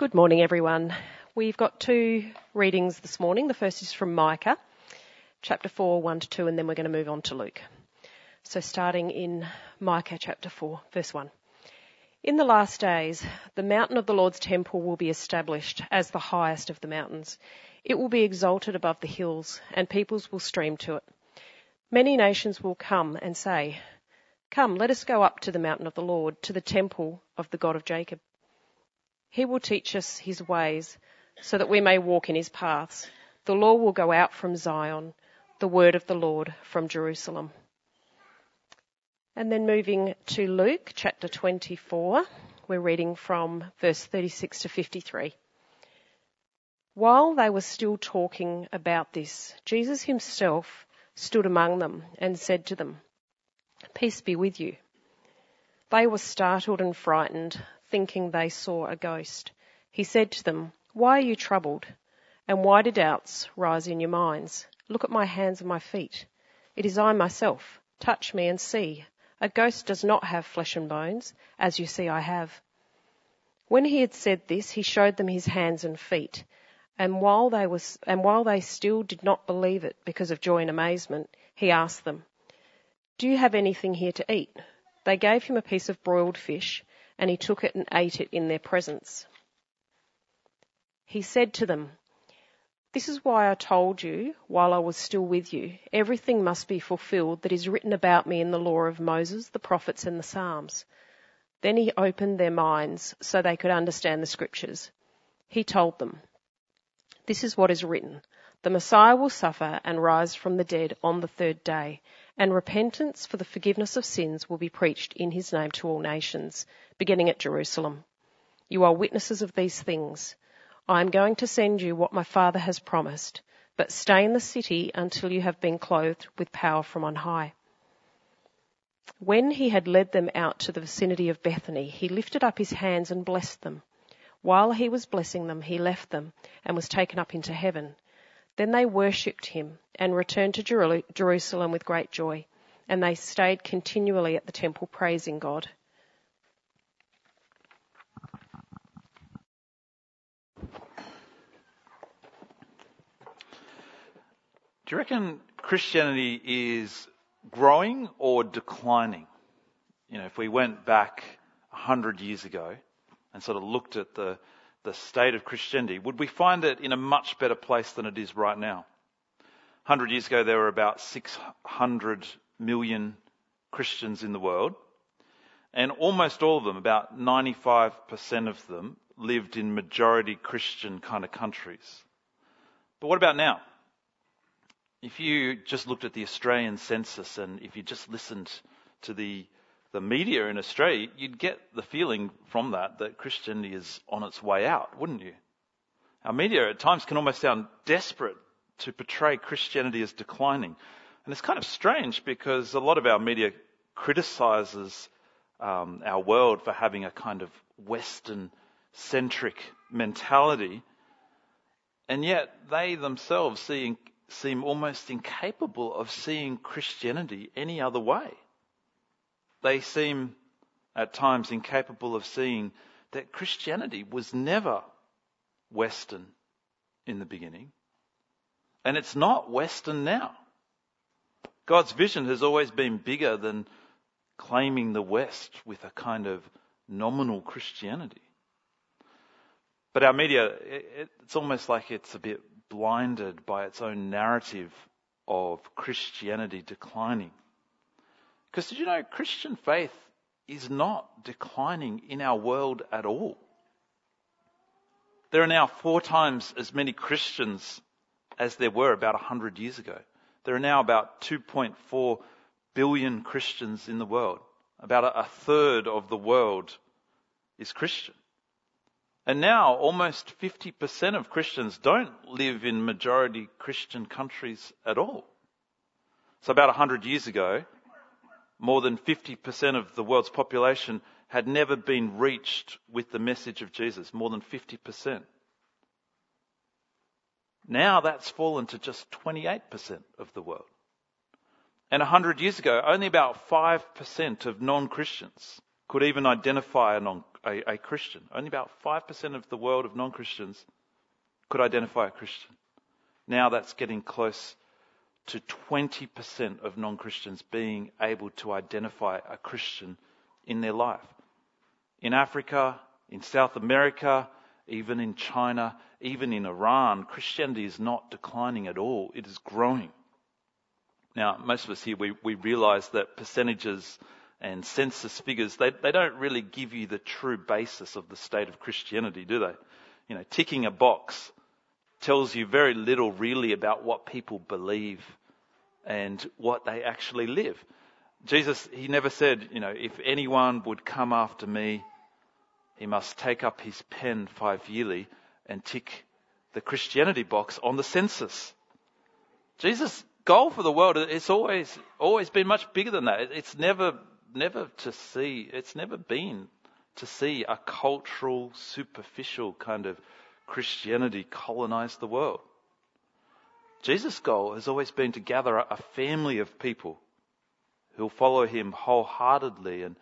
Good morning, everyone. We've got two readings this morning. The first is from Micah, chapter 4, 1 to 2, and then we're going to move on to Luke. So, starting in Micah chapter 4, verse 1. In the last days, the mountain of the Lord's temple will be established as the highest of the mountains. It will be exalted above the hills, and peoples will stream to it. Many nations will come and say, Come, let us go up to the mountain of the Lord, to the temple of the God of Jacob. He will teach us his ways, so that we may walk in his paths. The law will go out from Zion, the word of the Lord from Jerusalem. And then moving to Luke chapter 24, we're reading from verse 36 to 53. While they were still talking about this, Jesus himself stood among them and said to them, Peace be with you. They were startled and frightened, thinking they saw a ghost. He said to them, Why are you troubled? And why do doubts rise in your minds? Look at my hands and my feet. It is I myself. Touch me and see. A ghost does not have flesh and bones, as you see I have. When he had said this, he showed them his hands and feet. And while they was, and while they still did not believe it because of joy and amazement, he asked them, Do you have anything here to eat? They gave him a piece of broiled fish, and he took it and ate it in their presence. He said to them, this is why I told you while I was still with you, everything must be fulfilled that is written about me in the law of Moses, the prophets, and the Psalms. Then he opened their minds so they could understand the scriptures. He told them, This is what is written. The Messiah will suffer and rise from the dead on the third day, and repentance for the forgiveness of sins will be preached in his name to all nations, beginning at Jerusalem. You are witnesses of these things. I am going to send you what my Father has promised, but stay in the city until you have been clothed with power from on high. When he had led them out to the vicinity of Bethany, he lifted up his hands and blessed them. While he was blessing them, he left them and was taken up into heaven. Then they worshipped him and returned to Jerusalem with great joy, and they stayed continually at the temple praising God. Do you reckon Christianity is growing or declining? You know, if we went back a hundred years ago and sort of looked at the, the state of Christianity, would we find it in a much better place than it is right now? Hundred years ago, there were about 600 million Christians in the world, and almost all of them, about 95% of them, lived in majority Christian kind of countries. But what about now? If you just looked at the Australian census and if you just listened to the, the media in Australia, you'd get the feeling from that that Christianity is on its way out, wouldn't you? Our media at times can almost sound desperate to portray Christianity as declining. And it's kind of strange because a lot of our media criticizes um, our world for having a kind of Western centric mentality. And yet they themselves see seem almost incapable of seeing Christianity any other way. They seem at times incapable of seeing that Christianity was never Western in the beginning, and it's not Western now. God's vision has always been bigger than claiming the West with a kind of nominal Christianity. But our media, it's almost like it's a bit blinded by its own narrative of Christianity declining. Because did you know Christian faith is not declining in our world at all? There are now four times as many Christians as there were about 100 years ago. There are now about 2.4 billion Christians in the world. About a third of the world is Christian. And now almost 50% of Christians don't live in majority Christian countries at all. So about 100 years ago, more than 50% of the world's population had never been reached with the message of Jesus. More than 50%. Now that's fallen to just 28% of the world. And 100 years ago, only about 5% of non-Christians could even identify a, non, a, a Christian. Only about 5% of the world of non-Christians could identify a Christian. Now that's getting close to 20% of non-Christians being able to identify a Christian in their life. In Africa, in South America, even in China, even in Iran, Christianity is not declining at all. It is growing. Now, most of us here, we, we realize that percentages and census figures, they, they don't really give you the true basis of the state of Christianity, do they? You know, ticking a box tells you very little really about what people believe and what they actually live. Jesus, he never said, you know, if anyone would come after me, he must take up his pen five yearly and tick the Christianity box on the census. Jesus' goal for the world, it's always, always been much bigger than that. It's never, never to see, it's never been to see a cultural, superficial kind of Christianity colonize the world. Jesus' goal has always been to gather a family of people who'll follow him wholeheartedly and,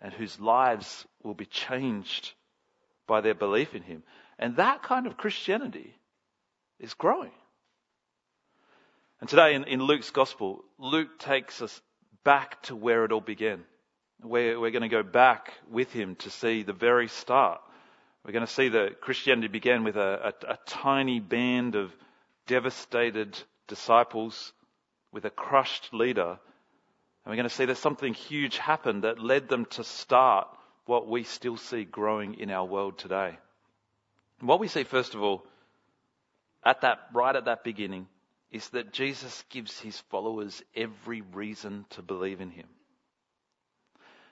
and whose lives will be changed by their belief in him. And that kind of Christianity is growing. And today in, in Luke's gospel, Luke takes us back to where it all began. We're, we're going to go back with him to see the very start. We're going to see that Christianity began with a, a, a tiny band of devastated disciples with a crushed leader. And we're going to see that something huge happened that led them to start what we still see growing in our world today. And what we see, first of all, at that, right at that beginning, is that Jesus gives his followers every reason to believe in him.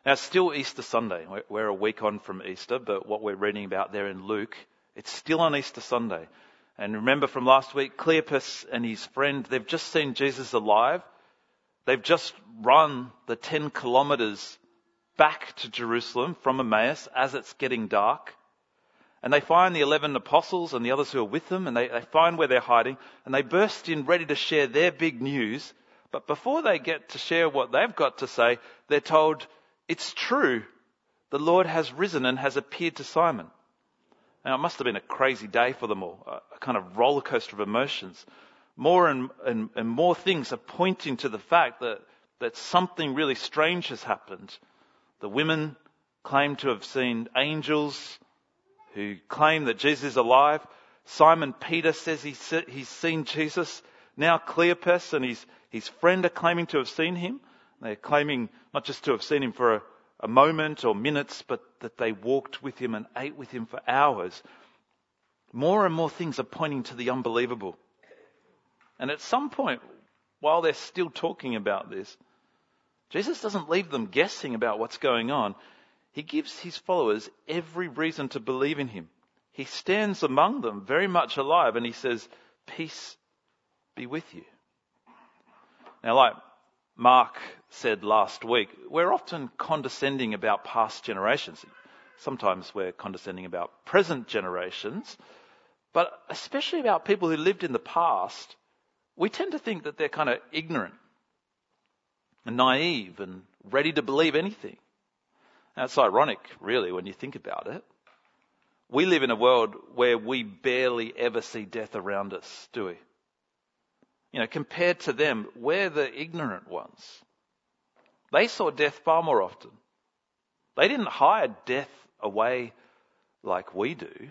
Now, it's still Easter Sunday. We're a week on from Easter, but what we're reading about there in Luke, it's still on Easter Sunday. And remember from last week, Cleopas and his friend, they've just seen Jesus alive. They've just run the 10 kilometers back to Jerusalem from Emmaus as it's getting dark. And they find the 11 apostles and the others who are with them and they, they find where they're hiding and they burst in ready to share their big news. But before they get to share what they've got to say, they're told, it's true. The Lord has risen and has appeared to Simon. Now, it must have been a crazy day for them all, a kind of roller coaster of emotions. More and, and, and more things are pointing to the fact that, that something really strange has happened. The women claim to have seen angels who claim that Jesus is alive. Simon Peter says he, he's seen Jesus. Now Cleopas and his, his friend are claiming to have seen him. They're claiming not just to have seen him for a, a moment or minutes, but that they walked with him and ate with him for hours. More and more things are pointing to the unbelievable. And at some point, while they're still talking about this, Jesus doesn't leave them guessing about what's going on. He gives his followers every reason to believe in him. He stands among them very much alive and he says, Peace be with you. Now, like Mark said last week, we're often condescending about past generations. Sometimes we're condescending about present generations, but especially about people who lived in the past, we tend to think that they're kind of ignorant and naive and ready to believe anything. That's ironic, really, when you think about it. We live in a world where we barely ever see death around us, do we? You know, compared to them, we're the ignorant ones. They saw death far more often. They didn't hide death away like we do.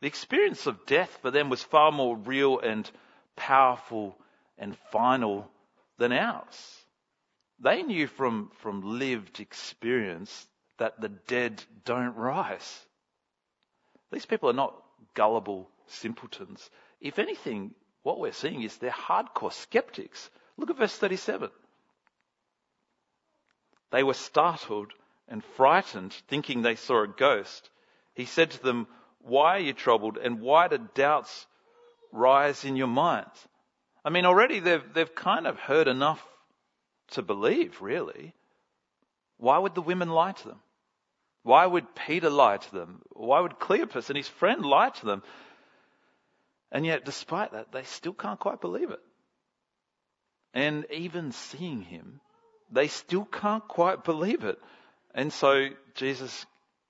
The experience of death for them was far more real and powerful and final than ours. They knew from, from lived experience that the dead don't rise. These people are not gullible simpletons. If anything, what we're seeing is they're hardcore skeptics. Look at verse 37. They were startled and frightened, thinking they saw a ghost. He said to them, Why are you troubled, and why do doubts rise in your minds? I mean, already they've, they've kind of heard enough to believe, really. Why would the women lie to them? Why would Peter lie to them? Why would Cleopas and his friend lie to them? And yet, despite that, they still can't quite believe it. And even seeing him, they still can't quite believe it. And so Jesus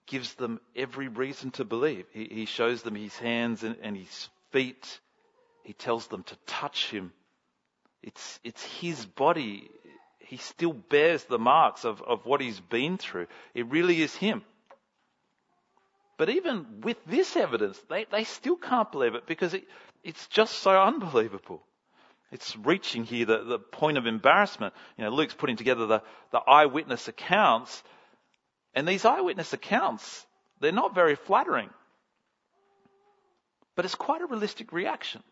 gives them every reason to believe. He, he shows them his hands and, and his feet. He tells them to touch him. It's, it's his body. He still bears the marks of, of what he's been through. It really is him. But even with this evidence, they, they still can't believe it because it, it's just so unbelievable. It's reaching here the, the point of embarrassment. You know, Luke's putting together the, the eyewitness accounts, and these eyewitness accounts, they're not very flattering. But it's quite a realistic reaction.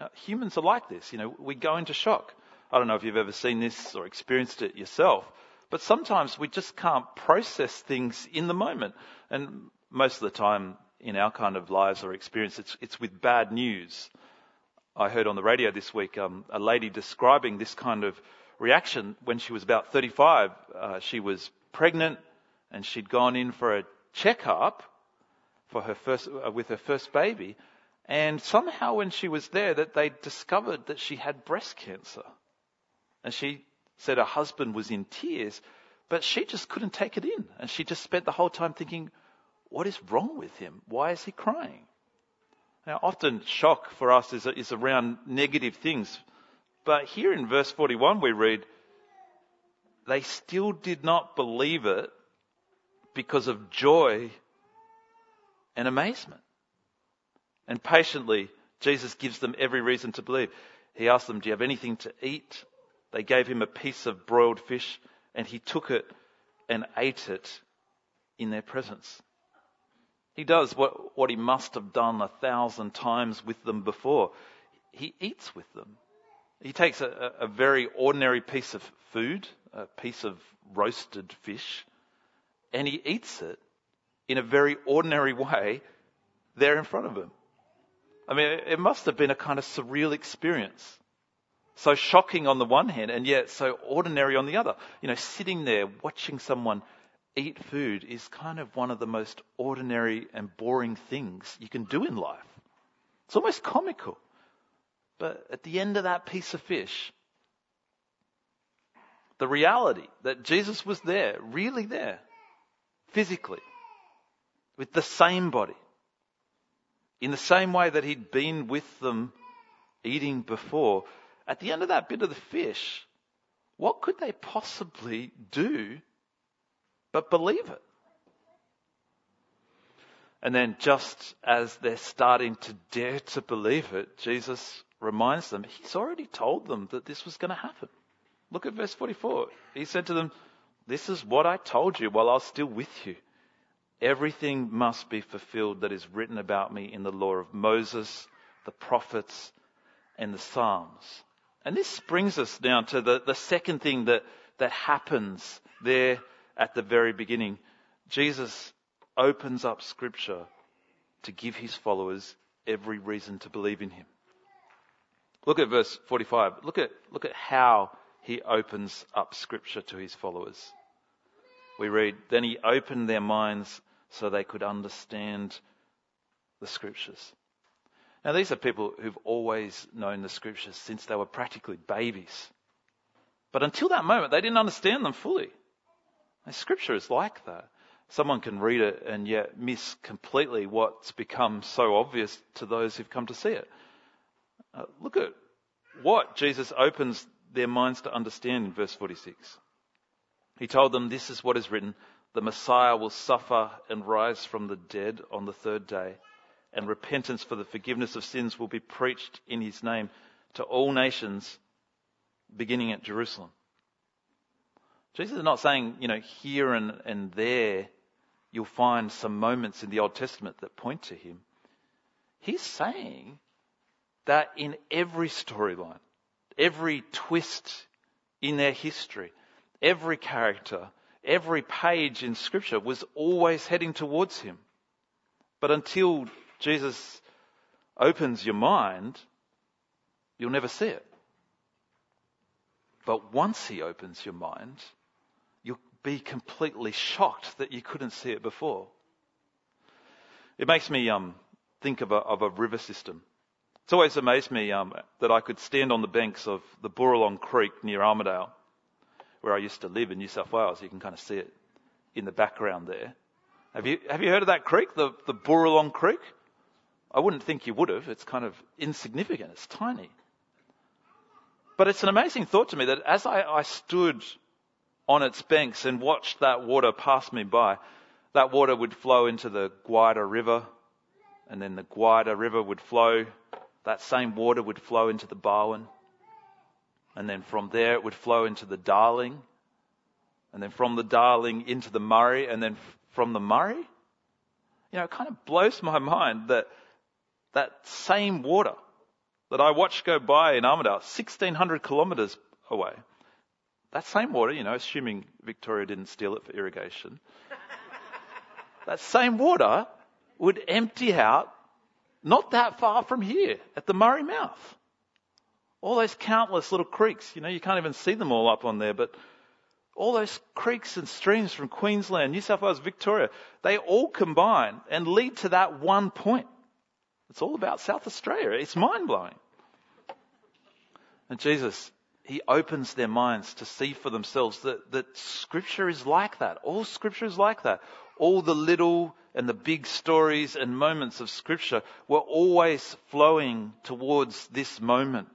Uh, humans are like this. You know, we go into shock. I don't know if you've ever seen this or experienced it yourself, but sometimes we just can't process things in the moment. And most of the time in our kind of lives or experience, it's, it's with bad news. I heard on the radio this week um, a lady describing this kind of reaction when she was about 35. Uh, she was pregnant and she'd gone in for a checkup for her first, uh, with her first baby. And somehow when she was there that they discovered that she had breast cancer. And she said her husband was in tears, but she just couldn't take it in. And she just spent the whole time thinking, what is wrong with him? Why is he crying? Now, often shock for us is, is around negative things. But here in verse 41 we read, they still did not believe it because of joy and amazement. And patiently, Jesus gives them every reason to believe. He asked them, Do you have anything to eat? They gave him a piece of broiled fish, and he took it and ate it in their presence. He does what, what he must have done a thousand times with them before. He eats with them. He takes a, a very ordinary piece of food, a piece of roasted fish, and he eats it in a very ordinary way there in front of him. I mean, it must have been a kind of surreal experience. So shocking on the one hand, and yet so ordinary on the other. You know, sitting there watching someone eat food is kind of one of the most ordinary and boring things you can do in life. It's almost comical. But at the end of that piece of fish, the reality that Jesus was there, really there, physically, with the same body, in the same way that he'd been with them eating before, at the end of that bit of the fish, what could they possibly do but believe it. And then just as they're starting to dare to believe it, Jesus reminds them, he's already told them that this was going to happen. Look at verse 44. He said to them, this is what I told you while I was still with you. Everything must be fulfilled that is written about me in the law of Moses, the prophets, and the Psalms. And this brings us down to the, the second thing that, that happens there at the very beginning, Jesus opens up scripture to give his followers every reason to believe in him. Look at verse 45. Look at, look at how he opens up scripture to his followers. We read, Then he opened their minds so they could understand the scriptures. Now these are people who've always known the scriptures since they were practically babies. But until that moment, they didn't understand them fully. Scripture is like that. Someone can read it and yet miss completely what's become so obvious to those who've come to see it. Uh, look at what Jesus opens their minds to understand in verse 46. He told them, This is what is written the Messiah will suffer and rise from the dead on the third day, and repentance for the forgiveness of sins will be preached in his name to all nations, beginning at Jerusalem. Jesus is not saying, you know, here and, and there you'll find some moments in the Old Testament that point to him. He's saying that in every storyline, every twist in their history, every character, every page in Scripture was always heading towards him. But until Jesus opens your mind, you'll never see it. But once he opens your mind, be completely shocked that you couldn't see it before. It makes me um, think of a, of a, river system. It's always amazed me um, that I could stand on the banks of the Boorolong Creek near Armidale, where I used to live in New South Wales. You can kind of see it in the background there. Have you, have you heard of that creek, the, the Boorolong Creek? I wouldn't think you would have. It's kind of insignificant. It's tiny. But it's an amazing thought to me that as I, I stood on its banks and watched that water pass me by, that water would flow into the Gwydir River, and then the Gwydir River would flow, that same water would flow into the Barwon, and then from there it would flow into the Darling, and then from the Darling into the Murray, and then from the Murray. You know, it kind of blows my mind that that same water that I watched go by in Armidale, 1600 kilometres away, that same water, you know, assuming Victoria didn't steal it for irrigation, that same water would empty out not that far from here at the Murray mouth. All those countless little creeks, you know, you can't even see them all up on there, but all those creeks and streams from Queensland, New South Wales, Victoria, they all combine and lead to that one point. It's all about South Australia. It's mind blowing. And Jesus, He opens their minds to see for themselves that, that Scripture is like that. All Scripture is like that. All the little and the big stories and moments of Scripture were always flowing towards this moment.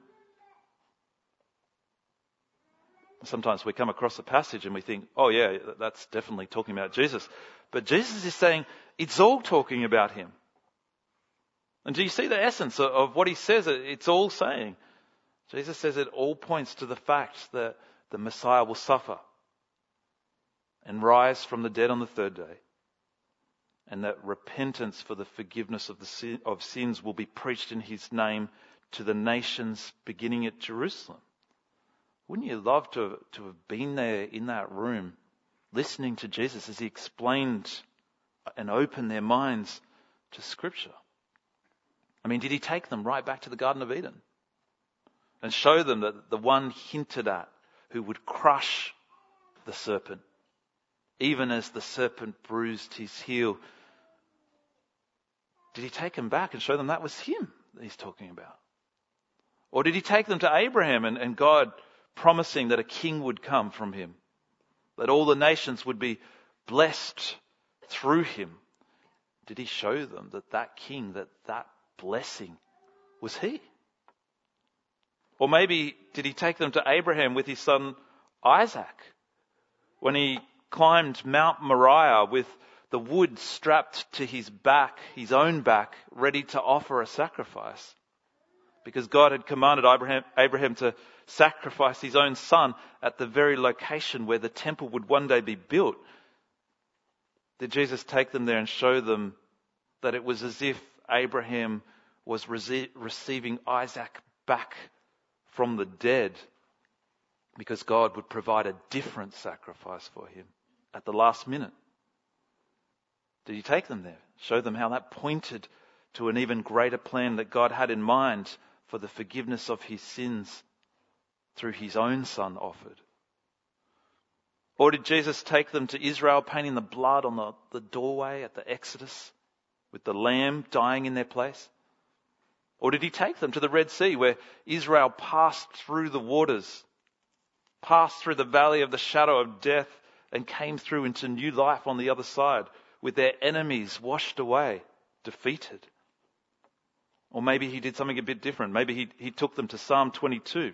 Sometimes we come across a passage and we think, oh yeah, that's definitely talking about Jesus. But Jesus is saying it's all talking about Him. And do you see the essence of what He says? It's all saying. Jesus says it all points to the fact that the Messiah will suffer and rise from the dead on the third day, and that repentance for the forgiveness of, the sin, of sins will be preached in his name to the nations beginning at Jerusalem. Wouldn't you love to, to have been there in that room, listening to Jesus as he explained and opened their minds to Scripture? I mean, did he take them right back to the Garden of Eden? And show them that the one hinted at who would crush the serpent, even as the serpent bruised his heel. Did he take them back and show them that was him that he's talking about? Or did he take them to Abraham and, and God promising that a king would come from him? That all the nations would be blessed through him? Did he show them that that king, that that blessing was he? Or maybe did he take them to Abraham with his son Isaac when he climbed Mount Moriah with the wood strapped to his back, his own back, ready to offer a sacrifice? Because God had commanded Abraham, Abraham to sacrifice his own son at the very location where the temple would one day be built. Did Jesus take them there and show them that it was as if Abraham was receiving Isaac back from the dead because God would provide a different sacrifice for him at the last minute. Did he take them there? Show them how that pointed to an even greater plan that God had in mind for the forgiveness of his sins through his own son offered? Or did Jesus take them to Israel painting the blood on the, the doorway at the Exodus with the lamb dying in their place? Or did he take them to the Red Sea where Israel passed through the waters, passed through the valley of the shadow of death, and came through into new life on the other side with their enemies washed away, defeated? Or maybe he did something a bit different. Maybe he, he took them to Psalm 22,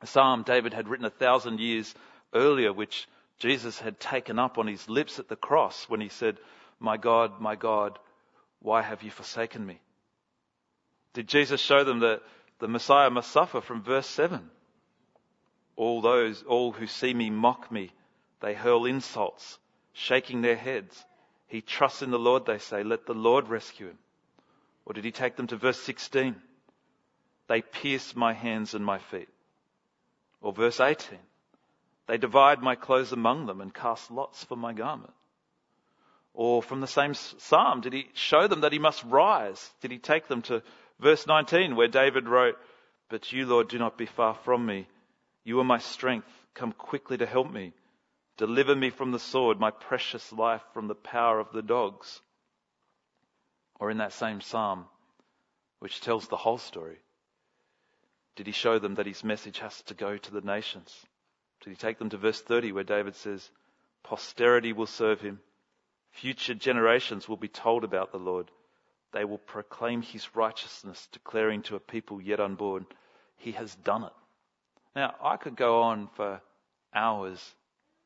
a psalm David had written a thousand years earlier, which Jesus had taken up on his lips at the cross when he said, My God, my God, why have you forsaken me? Did Jesus show them that the Messiah must suffer from verse 7? All those, all who see me mock me. They hurl insults, shaking their heads. He trusts in the Lord, they say. Let the Lord rescue him. Or did he take them to verse 16? They pierce my hands and my feet. Or verse 18? They divide my clothes among them and cast lots for my garment. Or from the same psalm, did he show them that he must rise? Did he take them to Verse 19, where David wrote, But you, Lord, do not be far from me. You are my strength. Come quickly to help me. Deliver me from the sword, my precious life from the power of the dogs. Or in that same psalm, which tells the whole story, did he show them that his message has to go to the nations? Did he take them to verse 30 where David says, Posterity will serve him. Future generations will be told about the Lord. They will proclaim his righteousness, declaring to a people yet unborn, He has done it. Now, I could go on for hours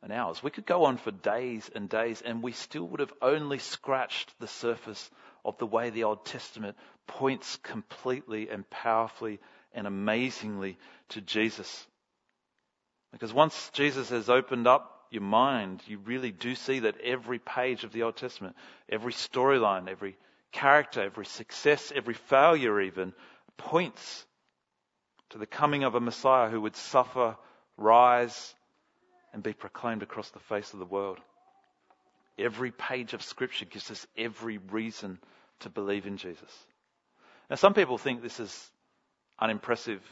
and hours. We could go on for days and days, and we still would have only scratched the surface of the way the Old Testament points completely and powerfully and amazingly to Jesus. Because once Jesus has opened up your mind, you really do see that every page of the Old Testament, every storyline, every character, every success, every failure even, points to the coming of a Messiah who would suffer, rise, and be proclaimed across the face of the world. Every page of Scripture gives us every reason to believe in Jesus. Now, some people think this is unimpressive,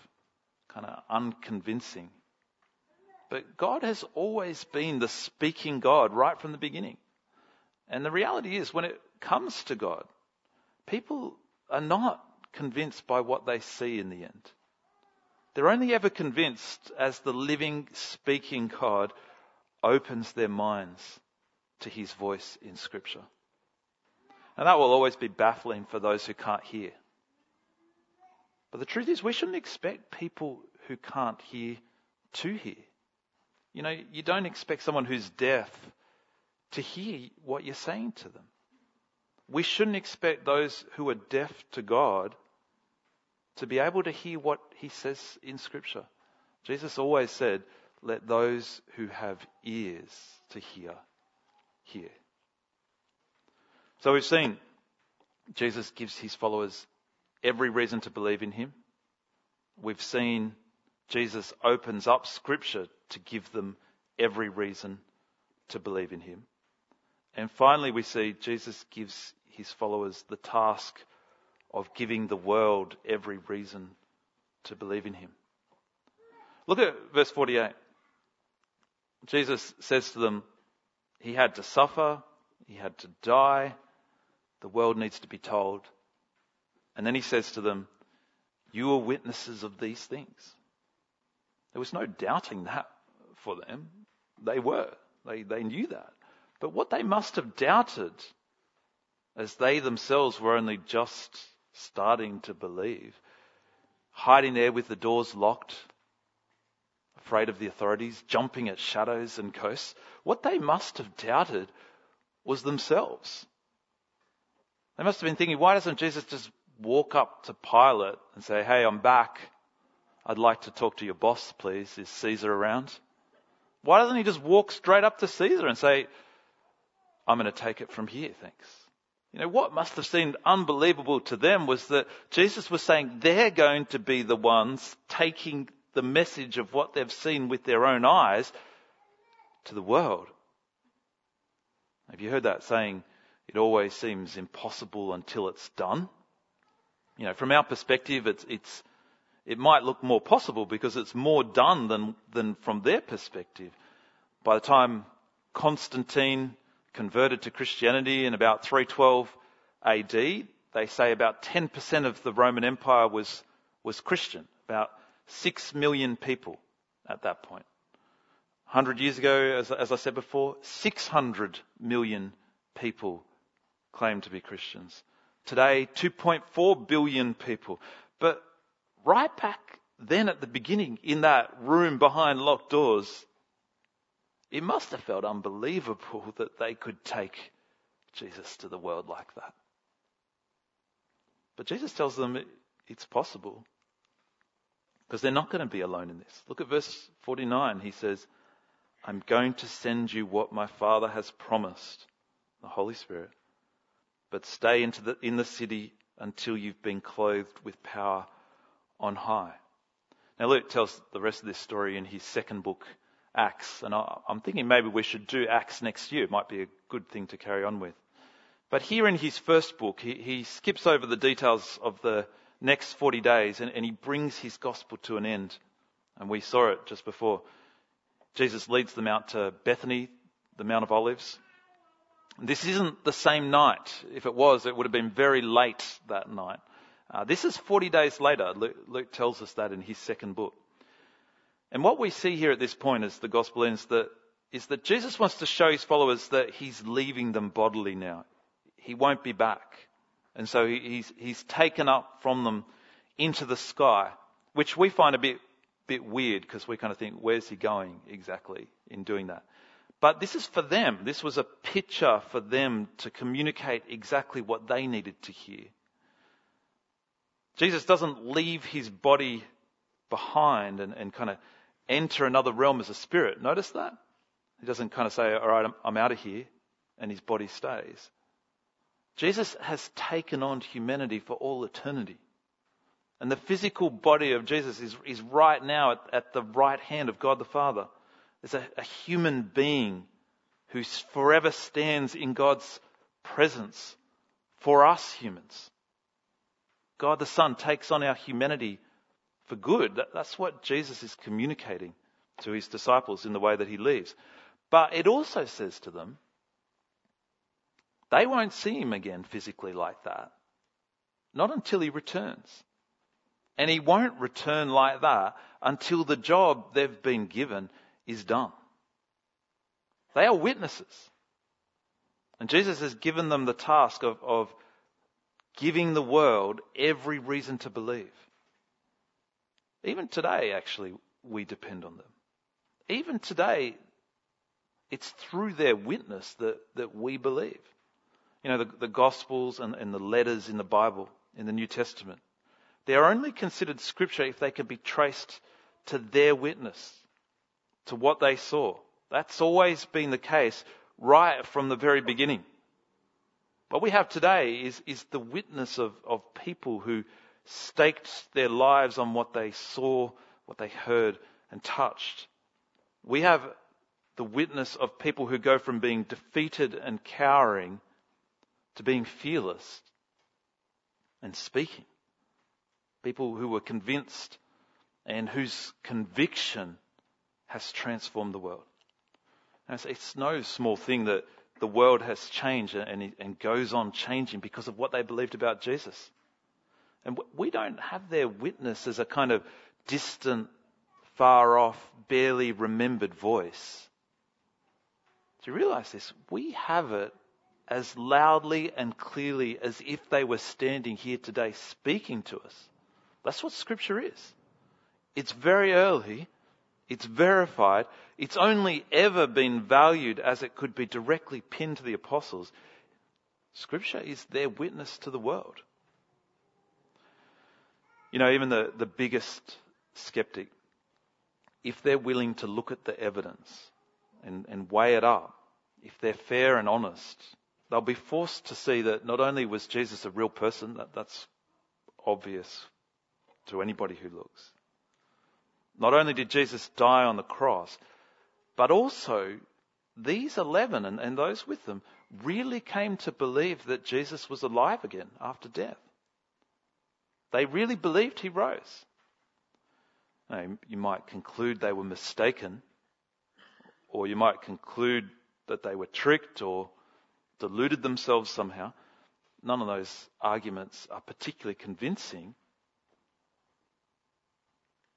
kind of unconvincing. But God has always been the speaking God right from the beginning. And the reality is, when it comes to God, people are not convinced by what they see in the end. They're only ever convinced as the living, speaking God opens their minds to his voice in Scripture. And that will always be baffling for those who can't hear. But the truth is, we shouldn't expect people who can't hear to hear. You know, you don't expect someone who's deaf to hear what you're saying to them. We shouldn't expect those who are deaf to God to be able to hear what he says in Scripture. Jesus always said, Let those who have ears to hear, hear. So we've seen Jesus gives his followers every reason to believe in him. We've seen Jesus opens up Scripture to give them every reason to believe in him. And finally, we see Jesus gives his followers the task of giving the world every reason to believe in him. Look at verse 48. Jesus says to them, He had to suffer, He had to die, the world needs to be told. And then He says to them, You are witnesses of these things. There was no doubting that for them. They were. They, they knew that. But what they must have doubted, as they themselves were only just starting to believe, hiding there with the doors locked, afraid of the authorities, jumping at shadows and ghosts. What they must have doubted was themselves. They must have been thinking, why doesn't Jesus just walk up to Pilate and say, hey, I'm back. I'd like to talk to your boss, please. Is Caesar around? Why doesn't he just walk straight up to Caesar and say, I'm going to take it from here, thanks? You know, what must have seemed unbelievable to them was that Jesus was saying they're going to be the ones taking the message of what they've seen with their own eyes to the world. Have you heard that saying, it always seems impossible until it's done? You know, from our perspective, it's, it's, it might look more possible because it's more done than, than from their perspective. By the time Constantine converted to Christianity in about 312 AD. They say about 10% of the Roman Empire was, was Christian, about 6 million people at that point. 100 years ago, as, as I said before, 600 million people claim to be Christians. Today, 2.4 billion people. But right back then at the beginning, in that room behind locked doors, it must have felt unbelievable that they could take Jesus to the world like that. But Jesus tells them it's possible because they're not going to be alone in this. Look at verse 49. He says, I'm going to send you what my Father has promised, the Holy Spirit. But stay into the, in the city until you've been clothed with power on high. Now Luke tells the rest of this story in his second book, Acts. And I'm thinking maybe we should do Acts next year. It might be a good thing to carry on with. But here in his first book, he, he skips over the details of the next 40 days and, and he brings his gospel to an end. And we saw it just before. Jesus leads them out to Bethany, the Mount of Olives. This isn't the same night. If it was, it would have been very late that night. Uh, this is 40 days later. Luke, Luke tells us that in his second book. And what we see here at this point as the gospel ends that is that Jesus wants to show his followers that he's leaving them bodily now. He won't be back. And so he's, he's taken up from them into the sky, which we find a bit, bit weird because we kind of think, where's he going exactly in doing that? But this is for them. This was a picture for them to communicate exactly what they needed to hear. Jesus doesn't leave his body behind and, and kind of enter another realm as a spirit. Notice that? He doesn't kind of say, all right, I'm, I'm out of here, and his body stays. Jesus has taken on humanity for all eternity. And the physical body of Jesus is, is right now at, at the right hand of God the Father. There's a, a human being who forever stands in God's presence for us humans. God the Son takes on our humanity for good. That's what Jesus is communicating to his disciples in the way that he leaves. But it also says to them, they won't see him again physically like that. Not until he returns. And he won't return like that until the job they've been given is done. They are witnesses. And Jesus has given them the task of, of giving the world every reason to believe. Even today, actually, we depend on them. Even today, it's through their witness that, that we believe. You know, the, the Gospels and, and the letters in the Bible, in the New Testament, they are only considered scripture if they can be traced to their witness, to what they saw. That's always been the case right from the very beginning. What we have today is, is the witness of, of people who staked their lives on what they saw, what they heard, and touched. We have the witness of people who go from being defeated and cowering to being fearless and speaking. People who were convinced and whose conviction has transformed the world. And it's no small thing that the world has changed and, and goes on changing because of what they believed about Jesus. And we don't have their witness as a kind of distant, far off, barely remembered voice. Do you realize this? We have it as loudly and clearly as if they were standing here today speaking to us. That's what scripture is. It's very early. It's verified. It's only ever been valued as it could be directly pinned to the apostles. Scripture is their witness to the world. You know, even the, the biggest skeptic, if they're willing to look at the evidence and, and weigh it up, if they're fair and honest, they'll be forced to see that not only was Jesus a real person, that, that's obvious to anybody who looks. Not only did Jesus die on the cross, but also these 11 and, and those with them really came to believe that Jesus was alive again after death. They really believed he rose. Now, you might conclude they were mistaken, or you might conclude that they were tricked or deluded themselves somehow. None of those arguments are particularly convincing.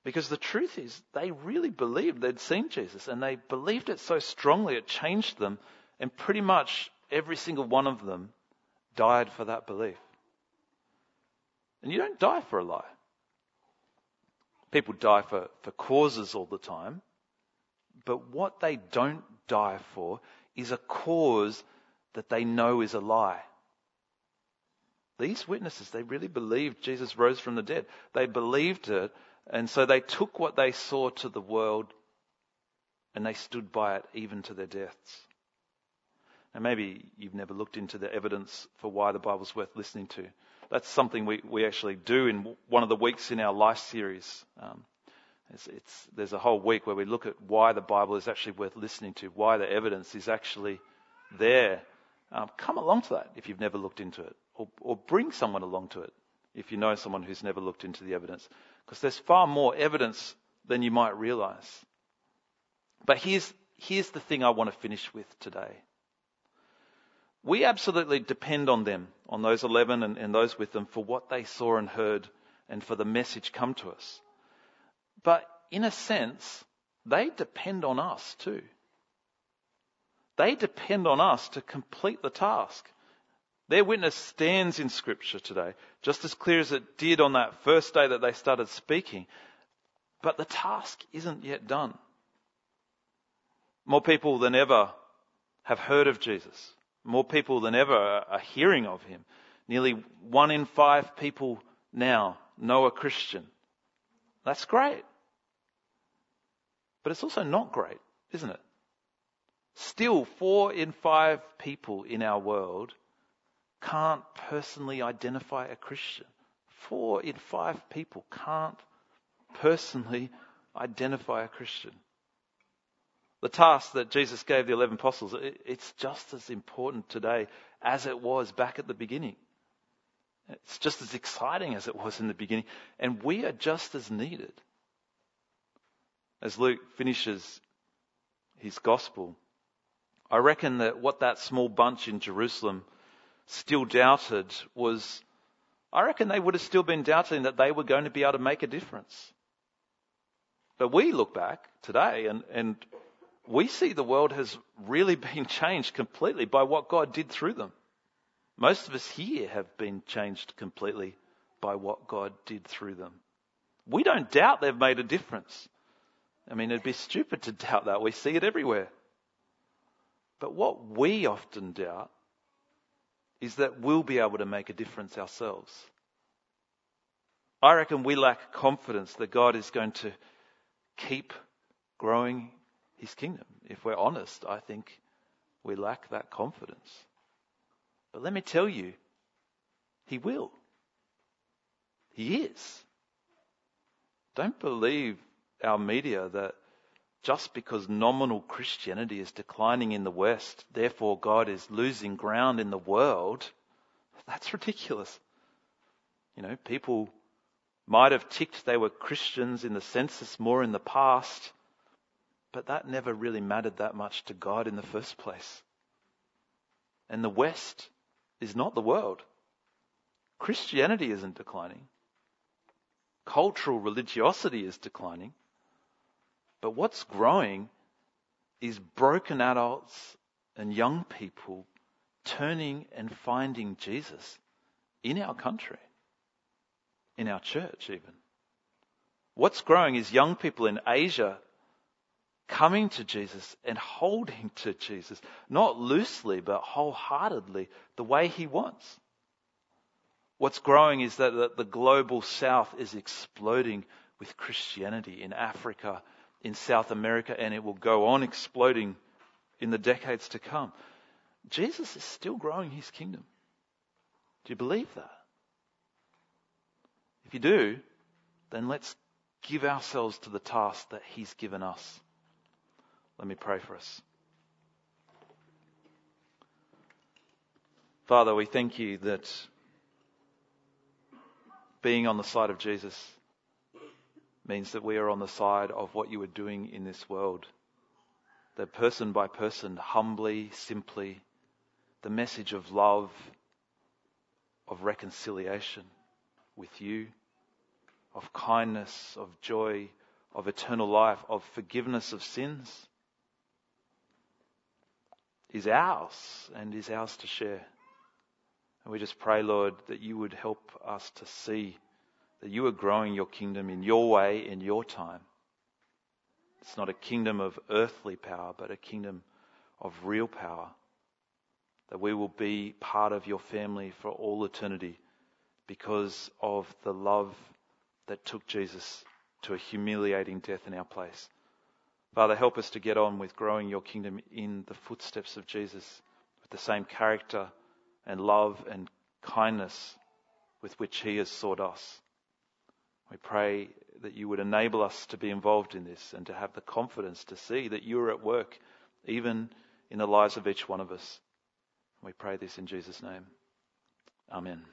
Because the truth is, they really believed they'd seen Jesus and they believed it so strongly it changed them, and pretty much every single one of them died for that belief. And you don't die for a lie. People die for, for causes all the time, but what they don't die for is a cause that they know is a lie. These witnesses, they really believed Jesus rose from the dead. They believed it, and so they took what they saw to the world and they stood by it even to their deaths. Now, maybe you've never looked into the evidence for why the Bible's worth listening to. That's something we, we actually do in one of the weeks in our life series. Um, it's, it's, there's a whole week where we look at why the Bible is actually worth listening to, why the evidence is actually there. Um, come along to that if you've never looked into it, or, or bring someone along to it if you know someone who's never looked into the evidence. Because there's far more evidence than you might realize. But here's, here's the thing I want to finish with today. We absolutely depend on them, on those 11 and, and those with them, for what they saw and heard and for the message come to us. But in a sense, they depend on us too. They depend on us to complete the task. Their witness stands in Scripture today, just as clear as it did on that first day that they started speaking. But the task isn't yet done. More people than ever have heard of Jesus. More people than ever are hearing of him. Nearly one in five people now know a Christian. That's great. But it's also not great, isn't it? Still, four in five people in our world can't personally identify a Christian. Four in five people can't personally identify a Christian. The task that Jesus gave the 11 apostles, it's just as important today as it was back at the beginning. It's just as exciting as it was in the beginning. And we are just as needed. As Luke finishes his gospel, I reckon that what that small bunch in Jerusalem still doubted was, I reckon they would have still been doubting that they were going to be able to make a difference. But we look back today and, and we see the world has really been changed completely by what God did through them. Most of us here have been changed completely by what God did through them. We don't doubt they've made a difference. I mean, it'd be stupid to doubt that. We see it everywhere. But what we often doubt is that we'll be able to make a difference ourselves. I reckon we lack confidence that God is going to keep growing his kingdom. If we're honest, I think we lack that confidence. But let me tell you, he will. He is. Don't believe our media that just because nominal Christianity is declining in the West, therefore God is losing ground in the world, that's ridiculous. You know, people might have ticked they were Christians in the census more in the past, but that never really mattered that much to God in the first place. And the West is not the world. Christianity isn't declining. Cultural religiosity is declining. But what's growing is broken adults and young people turning and finding Jesus in our country, in our church, even. What's growing is young people in Asia coming to Jesus and holding to Jesus, not loosely, but wholeheartedly, the way he wants. What's growing is that the global south is exploding with Christianity in Africa in South America, and it will go on exploding in the decades to come. Jesus is still growing his kingdom. Do you believe that? If you do, then let's give ourselves to the task that he's given us. Let me pray for us. Father, we thank you that being on the side of Jesus means that we are on the side of what you are doing in this world. That person by person, humbly, simply, the message of love, of reconciliation with you, of kindness, of joy, of eternal life, of forgiveness of sins is ours and is ours to share. And we just pray, Lord, that you would help us to see that you are growing your kingdom in your way, in your time. It's not a kingdom of earthly power, but a kingdom of real power. That we will be part of your family for all eternity because of the love that took Jesus to a humiliating death in our place. Father, help us to get on with growing your kingdom in the footsteps of Jesus with the same character and love and kindness with which he has sought us. We pray that you would enable us to be involved in this and to have the confidence to see that you are at work even in the lives of each one of us. We pray this in Jesus' name. Amen.